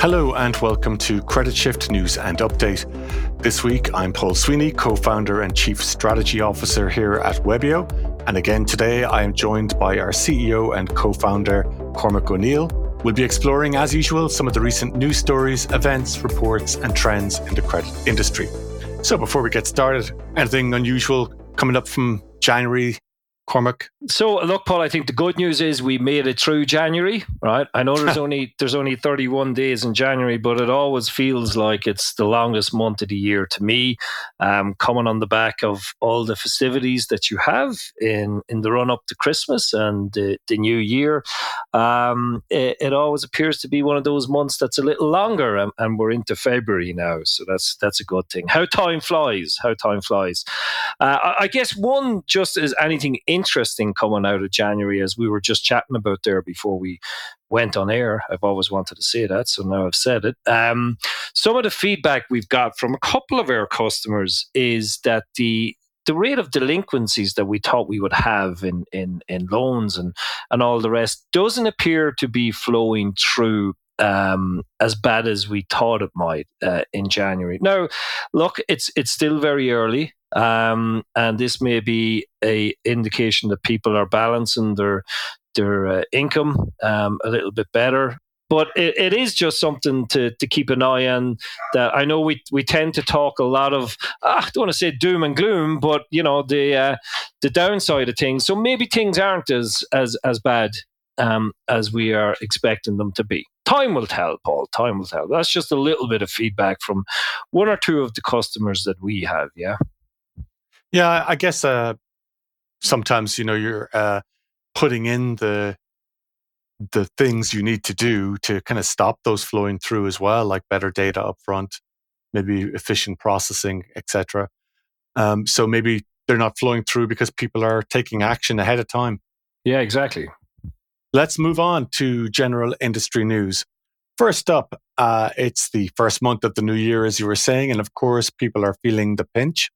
Hello and welcome to Credit Shift News and Update. This week, I'm Paul Sweeney, co founder and chief strategy officer here at Webio. And again, today I am joined by our CEO and co founder, Cormac O'Neill. We'll be exploring, as usual, some of the recent news stories, events, reports, and trends in the credit industry. So before we get started, anything unusual coming up from January Cormac? So look, Paul, I think the good news is we made it through January, right? I know there's only there's only 31 days in January, but it always feels like it's the longest month of the year to me. Um, coming on the back of all the festivities that you have in in the run up to Christmas and the, the New Year, um, it, it, always appears to be one of those months that's a little longer, and, and, we're into February now, so that's that's a good thing. How time flies! How time flies! Uh, I, I guess one just as anything. In interesting coming out of January, as we were just chatting about there before we went on air. I've always wanted to say that, so now I've said it. Um, some of the feedback we've got from a couple of our customers is that the the rate of delinquencies that we thought we would have in in, in loans and and all the rest doesn't appear to be flowing through um, as bad as we thought it might uh, in January. Now, look, it's it's still very early. Um, and this may be a indication that people are balancing their their uh, income um, a little bit better. But it, it is just something to, to keep an eye on. That I know we, we tend to talk a lot of ah, I don't want to say doom and gloom, but you know the uh, the downside of things. So maybe things aren't as as as bad um, as we are expecting them to be. Time will tell, Paul. Time will tell. That's just a little bit of feedback from one or two of the customers that we have. Yeah. Yeah, I guess uh, sometimes you know you're uh, putting in the the things you need to do to kind of stop those flowing through as well, like better data upfront, maybe efficient processing, etc. Um, so maybe they're not flowing through because people are taking action ahead of time. Yeah, exactly. Let's move on to general industry news. First up, uh, it's the first month of the new year, as you were saying, and of course, people are feeling the pinch.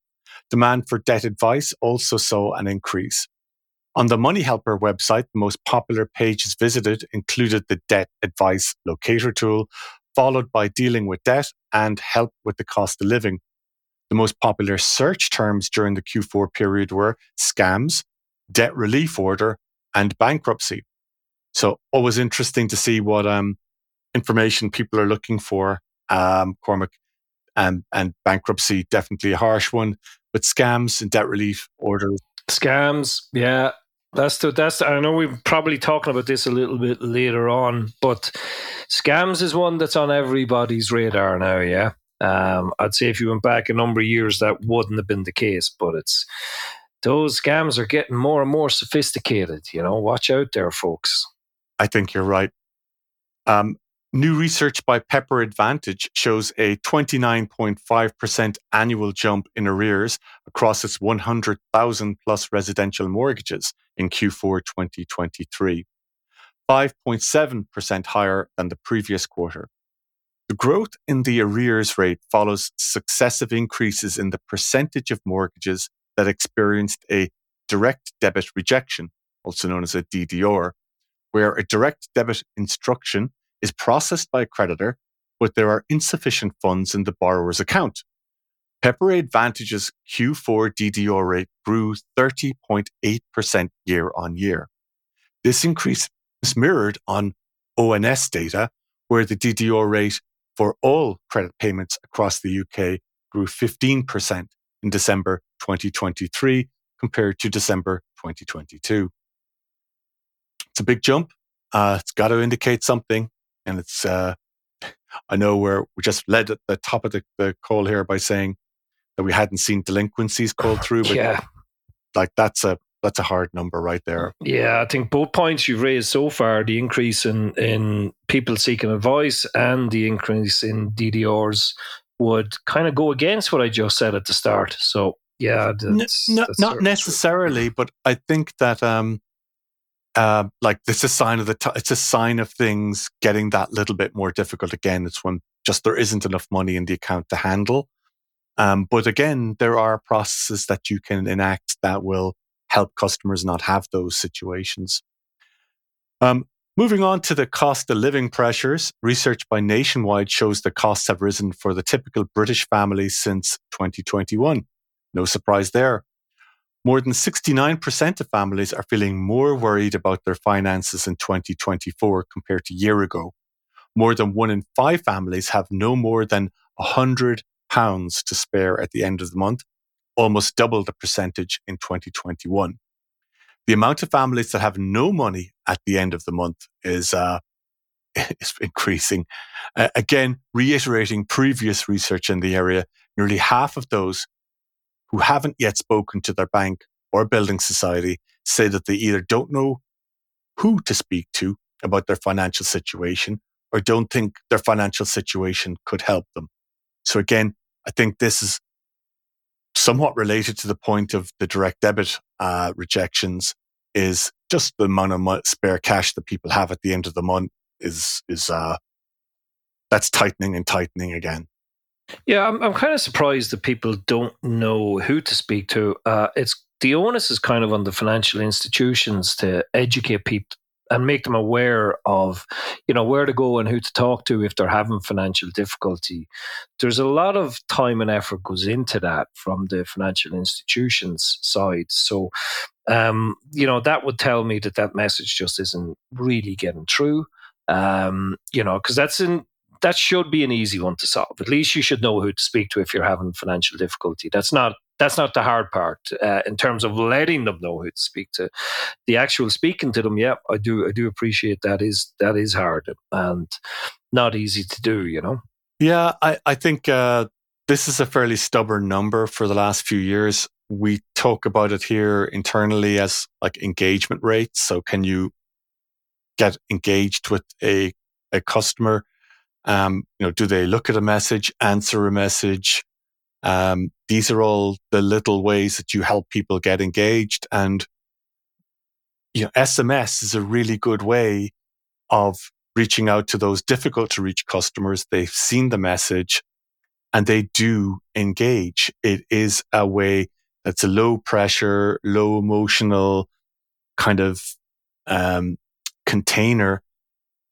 Demand for debt advice also saw an increase. On the Money Helper website, the most popular pages visited included the Debt Advice Locator tool, followed by Dealing with Debt and Help with the Cost of Living. The most popular search terms during the Q4 period were scams, debt relief order, and bankruptcy. So always interesting to see what um, information people are looking for. Um, Cormac and and bankruptcy definitely a harsh one, but scams and debt relief orders. Scams, yeah, that's the that's. I know we're probably talking about this a little bit later on, but scams is one that's on everybody's radar now. Yeah, um, I'd say if you went back a number of years, that wouldn't have been the case, but it's those scams are getting more and more sophisticated. You know, watch out there, folks. I think you're right. Um, new research by Pepper Advantage shows a 29.5% annual jump in arrears across its 100,000 plus residential mortgages in Q4 2023, 5.7% higher than the previous quarter. The growth in the arrears rate follows successive increases in the percentage of mortgages that experienced a direct debit rejection, also known as a DDR, where a direct debit instruction is processed by a creditor, but there are insufficient funds in the borrower's account. Pepper Advantage's Q4 DDR rate grew 30.8% year on year. This increase is mirrored on ONS data, where the DDR rate for all credit payments across the UK grew 15% in December 2023 compared to December 2022 it's a big jump. Uh, it's got to indicate something. And it's, uh, I know we're, we just led at the top of the, the call here by saying that we hadn't seen delinquencies called through, but yeah. like that's a, that's a hard number right there. Yeah, I think both points you've raised so far, the increase in, in people seeking advice and the increase in DDRs would kind of go against what I just said at the start. So yeah, that's, no, that's not necessarily, true. but I think that um, uh, like it's a sign of the t- it's a sign of things getting that little bit more difficult again it's when just there isn't enough money in the account to handle um, but again there are processes that you can enact that will help customers not have those situations um, Moving on to the cost of living pressures, research by Nationwide shows the costs have risen for the typical British family since 2021. No surprise there. More than 69% of families are feeling more worried about their finances in 2024 compared to a year ago. More than one in five families have no more than 100 pounds to spare at the end of the month, almost double the percentage in 2021 the amount of families that have no money at the end of the month is uh, is increasing. Uh, again, reiterating previous research in the area, nearly half of those who haven't yet spoken to their bank or building society say that they either don't know who to speak to about their financial situation or don't think their financial situation could help them. So again, I think this is somewhat related to the point of the direct debit uh, rejections is just the amount of spare cash that people have at the end of the month is is uh, that's tightening and tightening again. Yeah, I'm I'm kind of surprised that people don't know who to speak to. Uh, it's the onus is kind of on the financial institutions to educate people and make them aware of you know where to go and who to talk to if they're having financial difficulty. There's a lot of time and effort goes into that from the financial institutions side. So um, you know that would tell me that that message just isn't really getting through. Um, you know because that's in that should be an easy one to solve at least you should know who to speak to if you're having financial difficulty that's not that's not the hard part uh, in terms of letting them know who to speak to. The actual speaking to them, yeah, I do, I do appreciate that is that is hard and not easy to do. You know. Yeah, I I think uh, this is a fairly stubborn number for the last few years. We talk about it here internally as like engagement rates. So can you get engaged with a a customer? Um, you know, do they look at a message, answer a message? Um, these are all the little ways that you help people get engaged. And, you know, SMS is a really good way of reaching out to those difficult to reach customers. They've seen the message and they do engage. It is a way that's a low pressure, low emotional kind of um, container.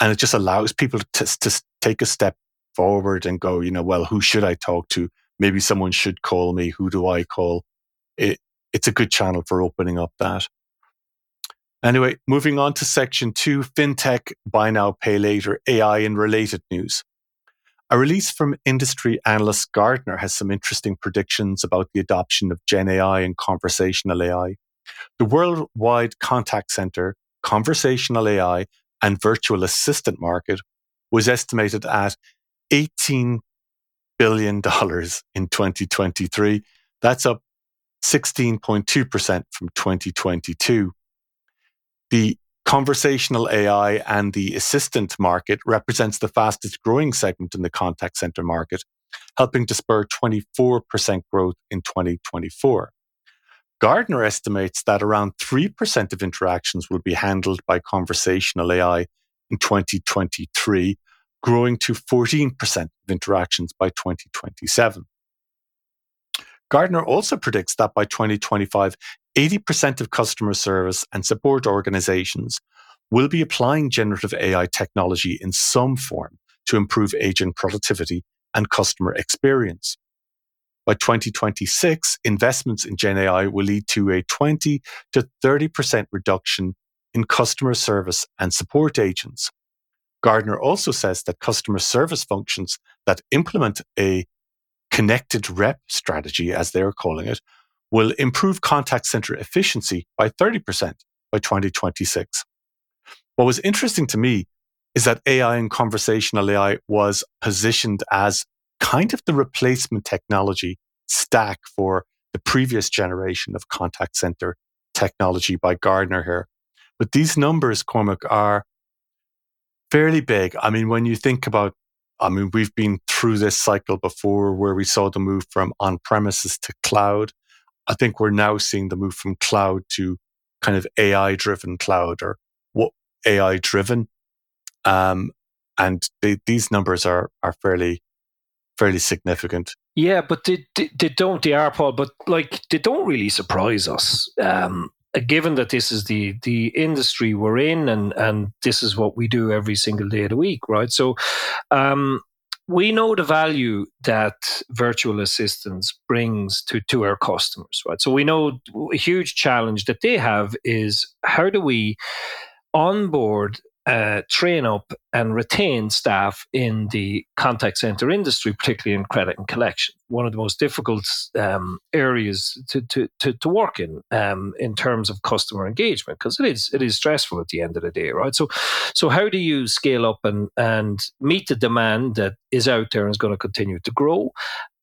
And it just allows people to, to take a step forward and go, you know, well, who should I talk to? maybe someone should call me. Who do I call? It, it's a good channel for opening up that. Anyway, moving on to section two fintech, buy now, pay later, AI and related news. A release from industry analyst Gartner has some interesting predictions about the adoption of Gen AI and conversational AI. The worldwide contact center, conversational AI, and virtual assistant market was estimated at 18 billion dollars in 2023. That's up 16.2% from 2022. The conversational AI and the assistant market represents the fastest growing segment in the contact center market, helping to spur 24% growth in 2024. Gartner estimates that around 3% of interactions will be handled by conversational AI in 2023, growing to 14% of interactions by 2027. Gartner also predicts that by 2025, 80% of customer service and support organizations will be applying generative AI technology in some form to improve agent productivity and customer experience. By 2026, investments in Gen AI will lead to a 20 to 30% reduction in customer service and support agents, Gartner also says that customer service functions that implement a connected rep strategy, as they're calling it, will improve contact center efficiency by 30% by 2026. What was interesting to me is that AI and conversational AI was positioned as kind of the replacement technology stack for the previous generation of contact center technology by Gartner here. But these numbers, Cormac, are fairly big. I mean, when you think about, I mean, we've been through this cycle before where we saw the move from on premises to cloud. I think we're now seeing the move from cloud to kind of AI driven cloud or what AI driven. Um, and they, these numbers are, are fairly, fairly significant. Yeah, but they, they, they don't, they are, Paul, but like they don't really surprise us. Um, given that this is the the industry we're in and and this is what we do every single day of the week right so um, we know the value that virtual assistants brings to, to our customers, right? So we know a huge challenge that they have is how do we onboard uh, train up and retain staff in the contact center industry, particularly in credit and collection. One of the most difficult um, areas to, to, to, to, work in um, in terms of customer engagement because it is it is stressful at the end of the day, right? So, so how do you scale up and and meet the demand that is out there and is going to continue to grow?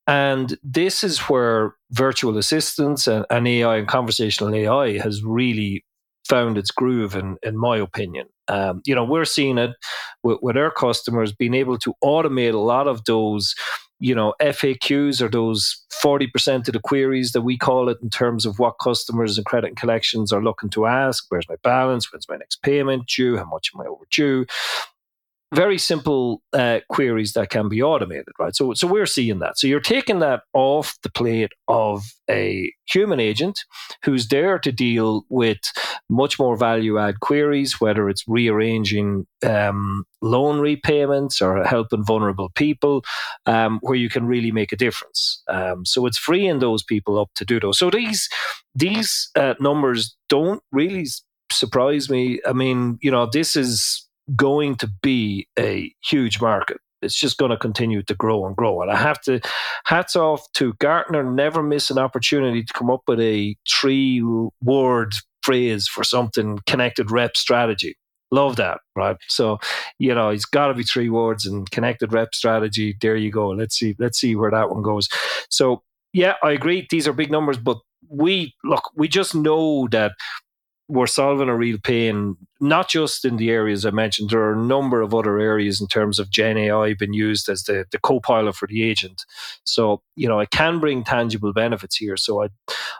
And this is where virtual assistants and, and AI and conversational AI has really found its groove, in, in my opinion. Um, you know, we're seeing it with, with our customers being able to automate a lot of those you know FAQs or those 40% of the queries that we call it in terms of what customers and credit and collections are looking to ask. Where's my balance? When's my next payment due? How much am I overdue very simple uh, queries that can be automated, right? So, so we're seeing that. So you're taking that off the plate of a human agent who's there to deal with much more value add queries, whether it's rearranging um, loan repayments or helping vulnerable people, um, where you can really make a difference. Um, so it's freeing those people up to do those. So these these uh, numbers don't really surprise me. I mean, you know, this is going to be a huge market. It's just going to continue to grow and grow. And I have to hats off to Gartner, never miss an opportunity to come up with a three word phrase for something connected rep strategy. Love that, right? So, you know, it's got to be three words and connected rep strategy. There you go. Let's see. Let's see where that one goes. So, yeah, I agree. These are big numbers, but we look. We just know that we're solving a real pain, not just in the areas I mentioned. There are a number of other areas in terms of Gen AI being used as the, the co-pilot for the agent. So, you know, it can bring tangible benefits here. So I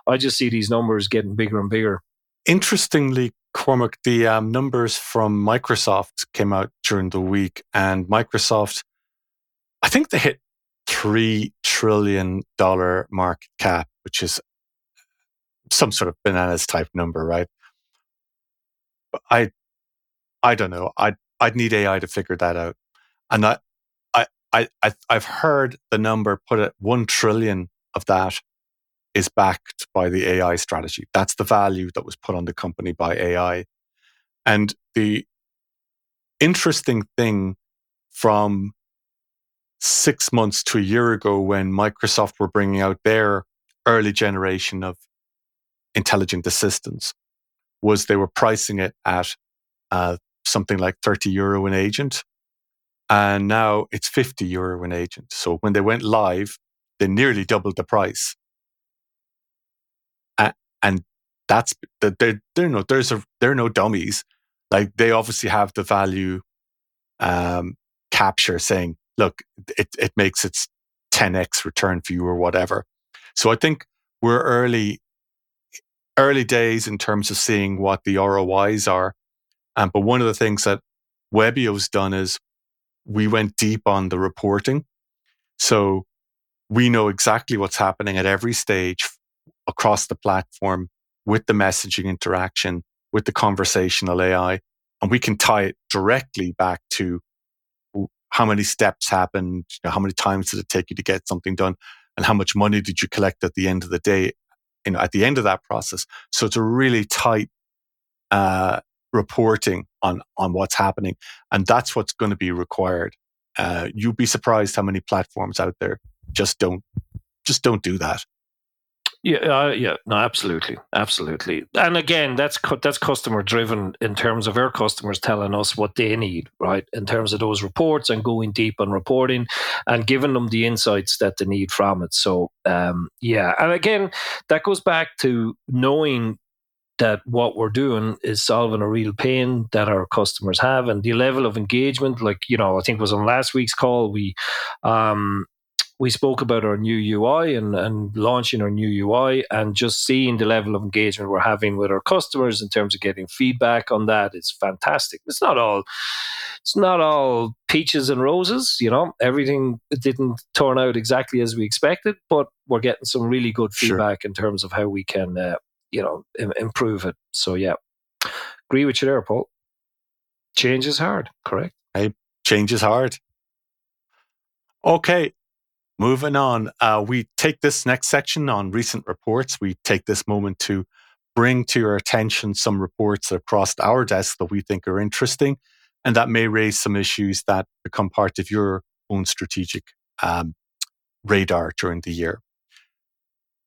I just see these numbers getting bigger and bigger. Interestingly, Cormac, the um, numbers from Microsoft came out during the week, and Microsoft, I think they hit three trillion dollar market cap, which is some sort of bananas type number, right? I, I don't know. I'd I'd need AI to figure that out. And I, I, I, I've heard the number put at one trillion of that is backed by the AI strategy. That's the value that was put on the company by AI. And the interesting thing from six months to a year ago when Microsoft were bringing out their early generation of intelligent assistants was they were pricing it at uh, something like 30 euro an agent. And now it's 50 euro an agent. So when they went live, they nearly doubled the price. Uh, and that's, they're, they're, no, there's a, they're no dummies. Like they obviously have the value um, capture saying, look, it, it makes its 10x return for you or whatever. So I think we're early early days in terms of seeing what the ROIs are. Um, but one of the things that Webio's done is we went deep on the reporting. So we know exactly what's happening at every stage across the platform with the messaging interaction, with the conversational AI. And we can tie it directly back to how many steps happened, you know, how many times did it take you to get something done, and how much money did you collect at the end of the day you know, at the end of that process. So it's a really tight uh, reporting on on what's happening, and that's what's going to be required. Uh, you'd be surprised how many platforms out there just don't just don't do that. Yeah, uh, yeah, no, absolutely, absolutely. And again, that's that's customer driven in terms of our customers telling us what they need, right? In terms of those reports and going deep on reporting and giving them the insights that they need from it. So, um, yeah, and again, that goes back to knowing that what we're doing is solving a real pain that our customers have and the level of engagement like you know i think was on last week's call we um we spoke about our new UI and, and launching our new UI and just seeing the level of engagement we're having with our customers in terms of getting feedback on that is fantastic. It's not all it's not all peaches and roses, you know. Everything didn't turn out exactly as we expected, but we're getting some really good feedback sure. in terms of how we can uh, you know, Im- improve it. So yeah, agree with you there, Paul. Change is hard, correct? Hey, change is hard. Okay, moving on. Uh, we take this next section on recent reports. We take this moment to bring to your attention some reports that crossed our desk that we think are interesting and that may raise some issues that become part of your own strategic um, radar during the year.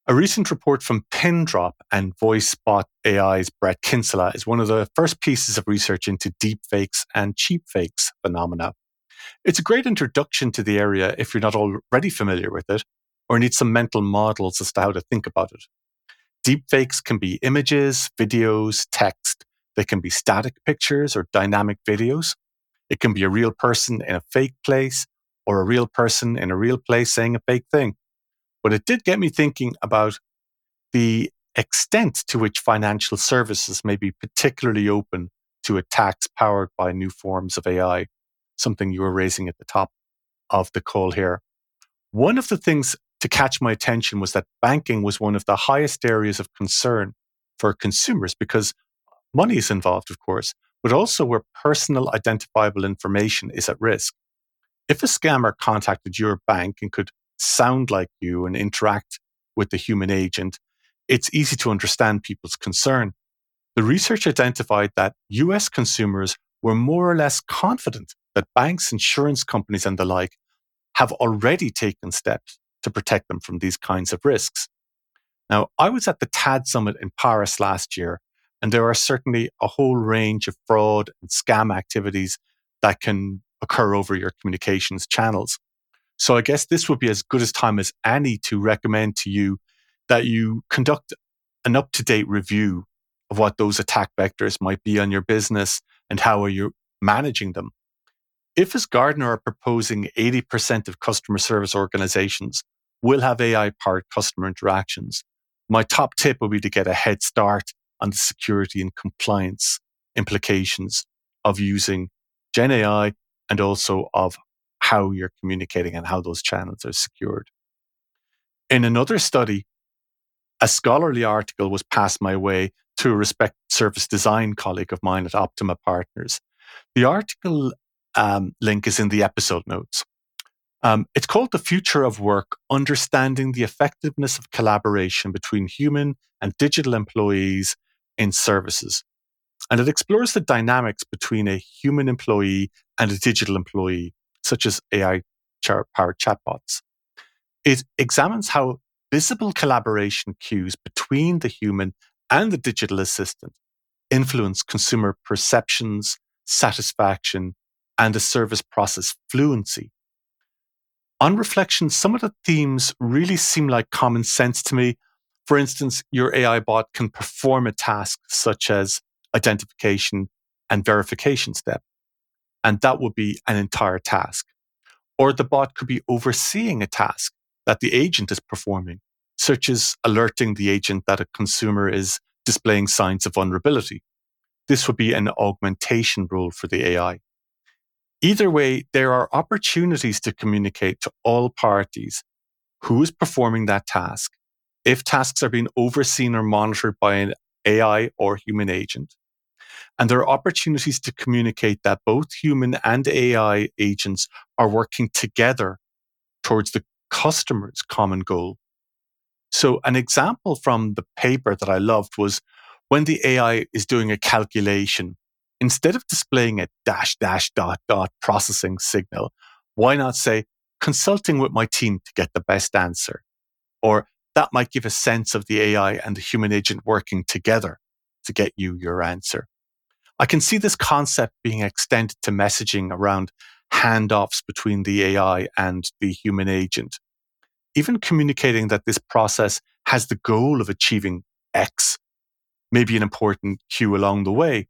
A recent report from Pindrop and VoiceBot AI's Bret Kinsella is one of the first pieces of research into deepfakes and cheapfakes phenomena. It's a great introduction to the area if you're not already familiar with it or need some mental models as to how to think about it. Deepfakes can be images, videos, text. They can be static pictures or dynamic videos. It can be a real person in a fake place or a real person in a real place saying a fake thing. But it did get me thinking about the extent to which financial services may be particularly open to attacks powered by new forms of AI, something you were raising at the top of the call here. One of the things to catch my attention was that banking was one of the highest areas of concern for consumers because money is involved, of course, but also where personal identifiable information is at risk. If a scammer contacted your bank and could sound like you and interact with the human agent, it's easy to understand people's concern. The research identified that US consumers were more or less confident that banks, insurance companies, and the like have already taken steps to protect them from these kinds of risks. Now, I was at the TAD summit in Paris last year, and there are certainly a whole range of fraud and scam activities that can occur over your communications channels. So I guess this would be as good a time as any to recommend to you that you conduct an up to date review of what those attack vectors might be on your business and how are you managing them. If, as Gartner are proposing 80% of customer service organizations will have AI powered customer interactions, my top tip would be to get a head start on the security and compliance implications of using Gen AI and also of how you're communicating and how those channels are secured. In another study, a scholarly article was passed my way to a respected service design colleague of mine at Optima Partners. The article um, link is in the episode notes. Um, it's called The Future of Work Understanding the Effectiveness of Collaboration Between Human and Digital Employees in Services. And it explores the dynamics between a human employee and a digital employee, such as AI powered chatbots. It examines how visible collaboration cues between the human and the digital assistant influence consumer perceptions, satisfaction, and the service process fluency on reflection, some of the themes really seem like common sense to me. For instance, your AI bot can perform a task such as identification and verification step, and that would be an entire task. Or the bot could be overseeing a task that the agent is performing, such as alerting the agent that a consumer is displaying signs of vulnerability. This would be an augmentation role for the AI. Either way, there are opportunities to communicate to all parties who is performing that task, if tasks are being overseen or monitored by an AI or human agent. And there are opportunities to communicate that both human and AI agents are working together towards the customer's common goal. So, an example from the paper that I loved was when the AI is doing a calculation instead of displaying a dash, dash, dot, dot processing signal, why not say consulting with my team to get the best answer? Or that might give a sense of the AI and the human agent working together to get you your answer. I can see this concept being extended to messaging around handoffs between the AI and the human agent. Even communicating that this process has the goal of achieving X may be an important cue along the way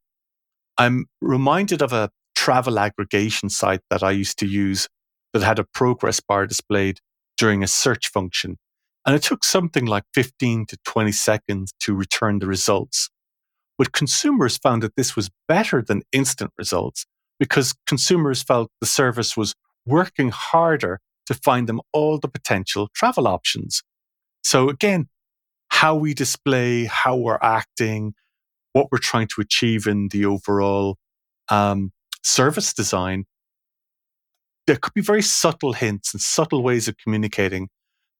I'm reminded of a travel aggregation site that I used to use that had a progress bar displayed during a search function. And it took something like 15 to 20 seconds to return the results. But consumers found that this was better than instant results because consumers felt the service was working harder to find them all the potential travel options. So again, how we display, how we're acting, what we're trying to achieve in the overall um, service design, there could be very subtle hints and subtle ways of communicating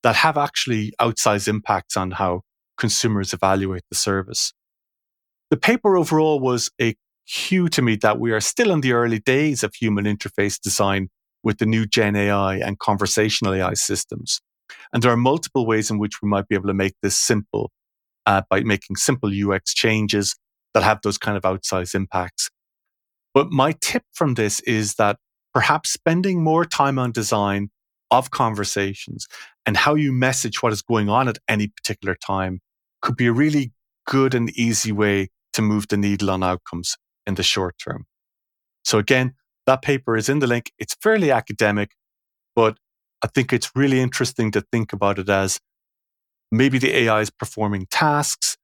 that have actually outsized impacts on how consumers evaluate the service. The paper overall was a cue to me that we are still in the early days of human interface design with the new Gen AI and conversational AI systems. And there are multiple ways in which we might be able to make this simple uh, by making simple UX changes that have those kind of outsized impacts. But my tip from this is that perhaps spending more time on design of conversations and how you message what is going on at any particular time could be a really good and easy way to move the needle on outcomes in the short term. So again, that paper is in the link. It's fairly academic, but I think it's really interesting to think about it as maybe the AI is performing tasks,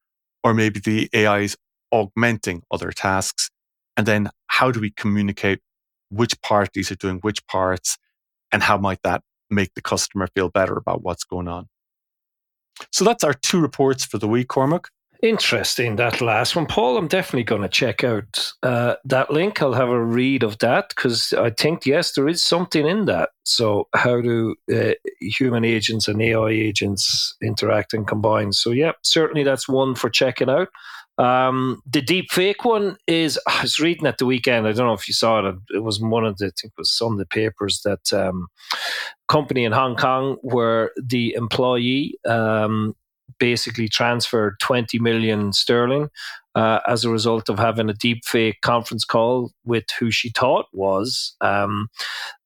or maybe the AI is augmenting other tasks. And then how do we communicate which parties are doing which parts and how might that make the customer feel better about what's going on? So that's our two reports for the week, Cormac. Interesting, that last one. Paul, I'm definitely going to check out uh, that link. I'll have a read of that because I think, yes, there is something in that. So, how do uh, human agents and AI agents interact and combine? So, yeah, certainly that's one for checking out. Um, the deep fake one is I was reading at the weekend. I don't know if you saw it. It was one of the I think it was of the papers that um, company in Hong Kong where the employee um, basically transferred 20 million sterling uh, as a result of having a deep fake conference call with who she thought was um,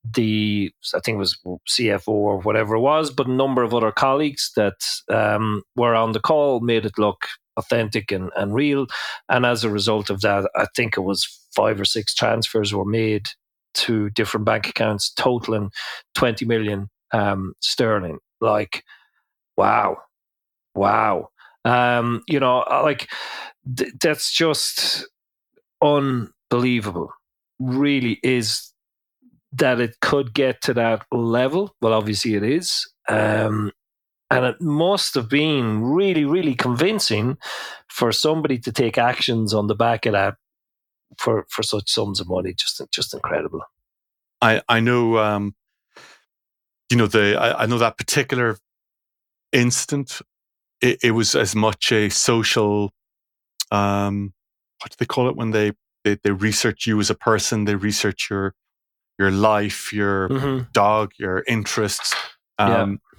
the I think it was CFO or whatever it was, but a number of other colleagues that um, were on the call made it look authentic and, and real. And as a result of that, I think it was five or six transfers were made to different bank accounts, totaling 20 million um, sterling. Like, wow, wow. Um, you know, like th- that's just unbelievable. Really is that it could get to that level. Well, obviously it is. Um, and it must have been really, really convincing for somebody to take actions on the back of that for, for such sums of money. Just, just incredible. I, I know, um, you know, the, I, I know that particular incident, it, it, was as much a social, um, what do they call it when they, they, they research you as a person, they research your, your life, your mm-hmm. dog, your interests. Um, yeah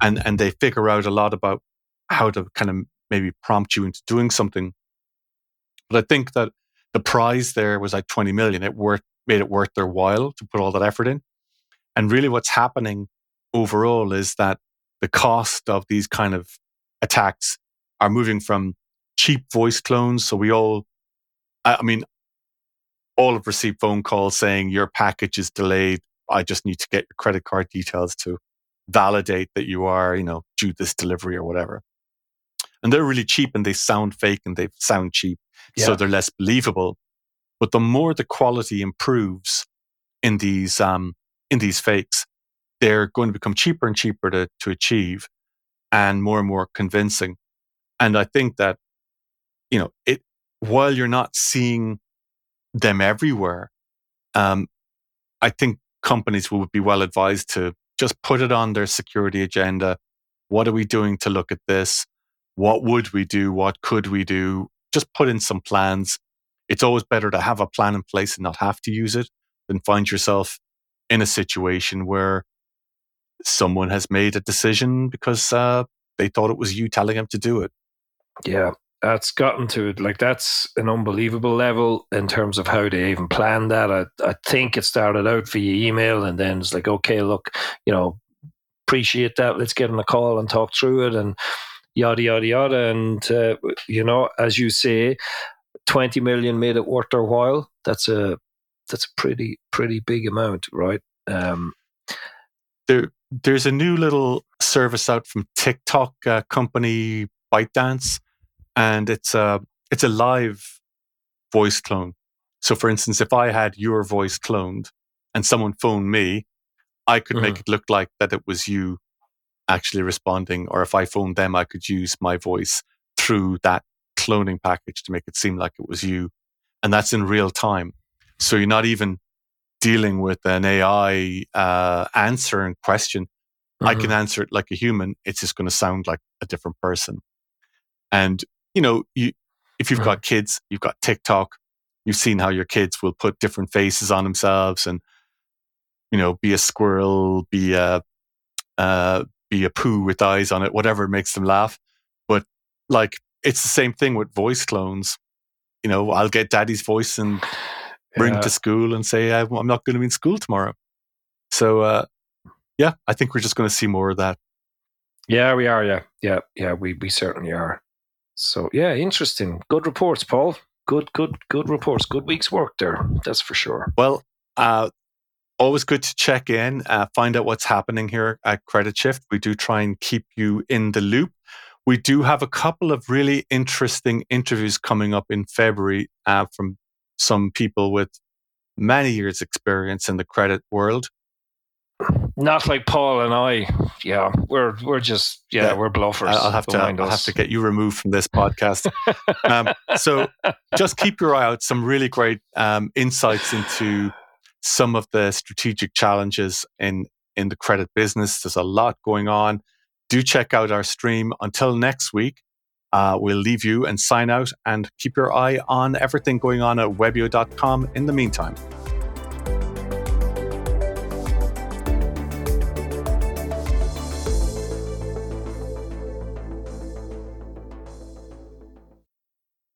and and they figure out a lot about how to kind of maybe prompt you into doing something. But I think that the prize there was like 20 million. It worth made it worth their while to put all that effort in. And really what's happening overall is that the cost of these kind of attacks are moving from cheap voice clones. So we all, I mean, all have received phone calls saying your package is delayed. I just need to get your credit card details to validate that you are, you know, due this delivery or whatever. And they're really cheap and they sound fake and they sound cheap. Yeah. So they're less believable. But the more the quality improves in these, um, in these fakes, they're going to become cheaper and cheaper to, to achieve and more and more convincing. And I think that, you know, it, while you're not seeing them everywhere, um, I think companies would be well advised to just put it on their security agenda. What are we doing to look at this? What would we do? What could we do? Just put in some plans. It's always better to have a plan in place and not have to use it than find yourself in a situation where someone has made a decision because uh, they thought it was you telling them to do it. Yeah, that's gotten to it. like that's an unbelievable level in terms of how they even planned that. I, I think it started out via email and then it's like, okay, look, you know, appreciate that. Let's get on a call and talk through it and yada yada yada. And uh, you know, as you say, twenty million made it worth their while. That's a that's a pretty pretty big amount, right? Um, there, there's a new little service out from TikTok uh, company ByteDance and it's a it's a live voice clone. So, for instance, if I had your voice cloned and someone phoned me, I could mm-hmm. make it look like that it was you, actually responding, or if I phoned them, I could use my voice through that cloning package to make it seem like it was you. And that's in real time. So you're not even dealing with an AI uh, answer and question. Mm-hmm. I can mm-hmm. answer it like a human. It's just going to sound like a different person. And, you know, you, if you've got kids, you've got TikTok, you've seen how your kids will put different faces on themselves and, you know, be a squirrel, be a, uh, be a poo with eyes on it, whatever makes them laugh. But like, it's the same thing with voice clones. You know, I'll get daddy's voice and bring yeah. to school and say, I'm not going to be in school tomorrow. So, uh, yeah, I think we're just going to see more of that. Yeah, we are. Yeah, yeah, yeah. We we certainly are. So yeah, interesting. Good reports, Paul. Good, good, good reports. Good week's work there. That's for sure. Well, uh, always good to check in, uh, find out what's happening here at Credit Shift. We do try and keep you in the loop. We do have a couple of really interesting interviews coming up in February uh, from some people with many years' experience in the credit world. Not like Paul and I. Yeah, we're we're just yeah, yeah. we're bluffers. I'll have to I'll have to get you removed from this podcast. um, so just keep your eye out. Some really great um, insights into some of the strategic challenges in in the credit business. There's a lot going on. Do check out our stream. Until next week, uh, we'll leave you and sign out and keep your eye on everything going on at webio.com in the meantime.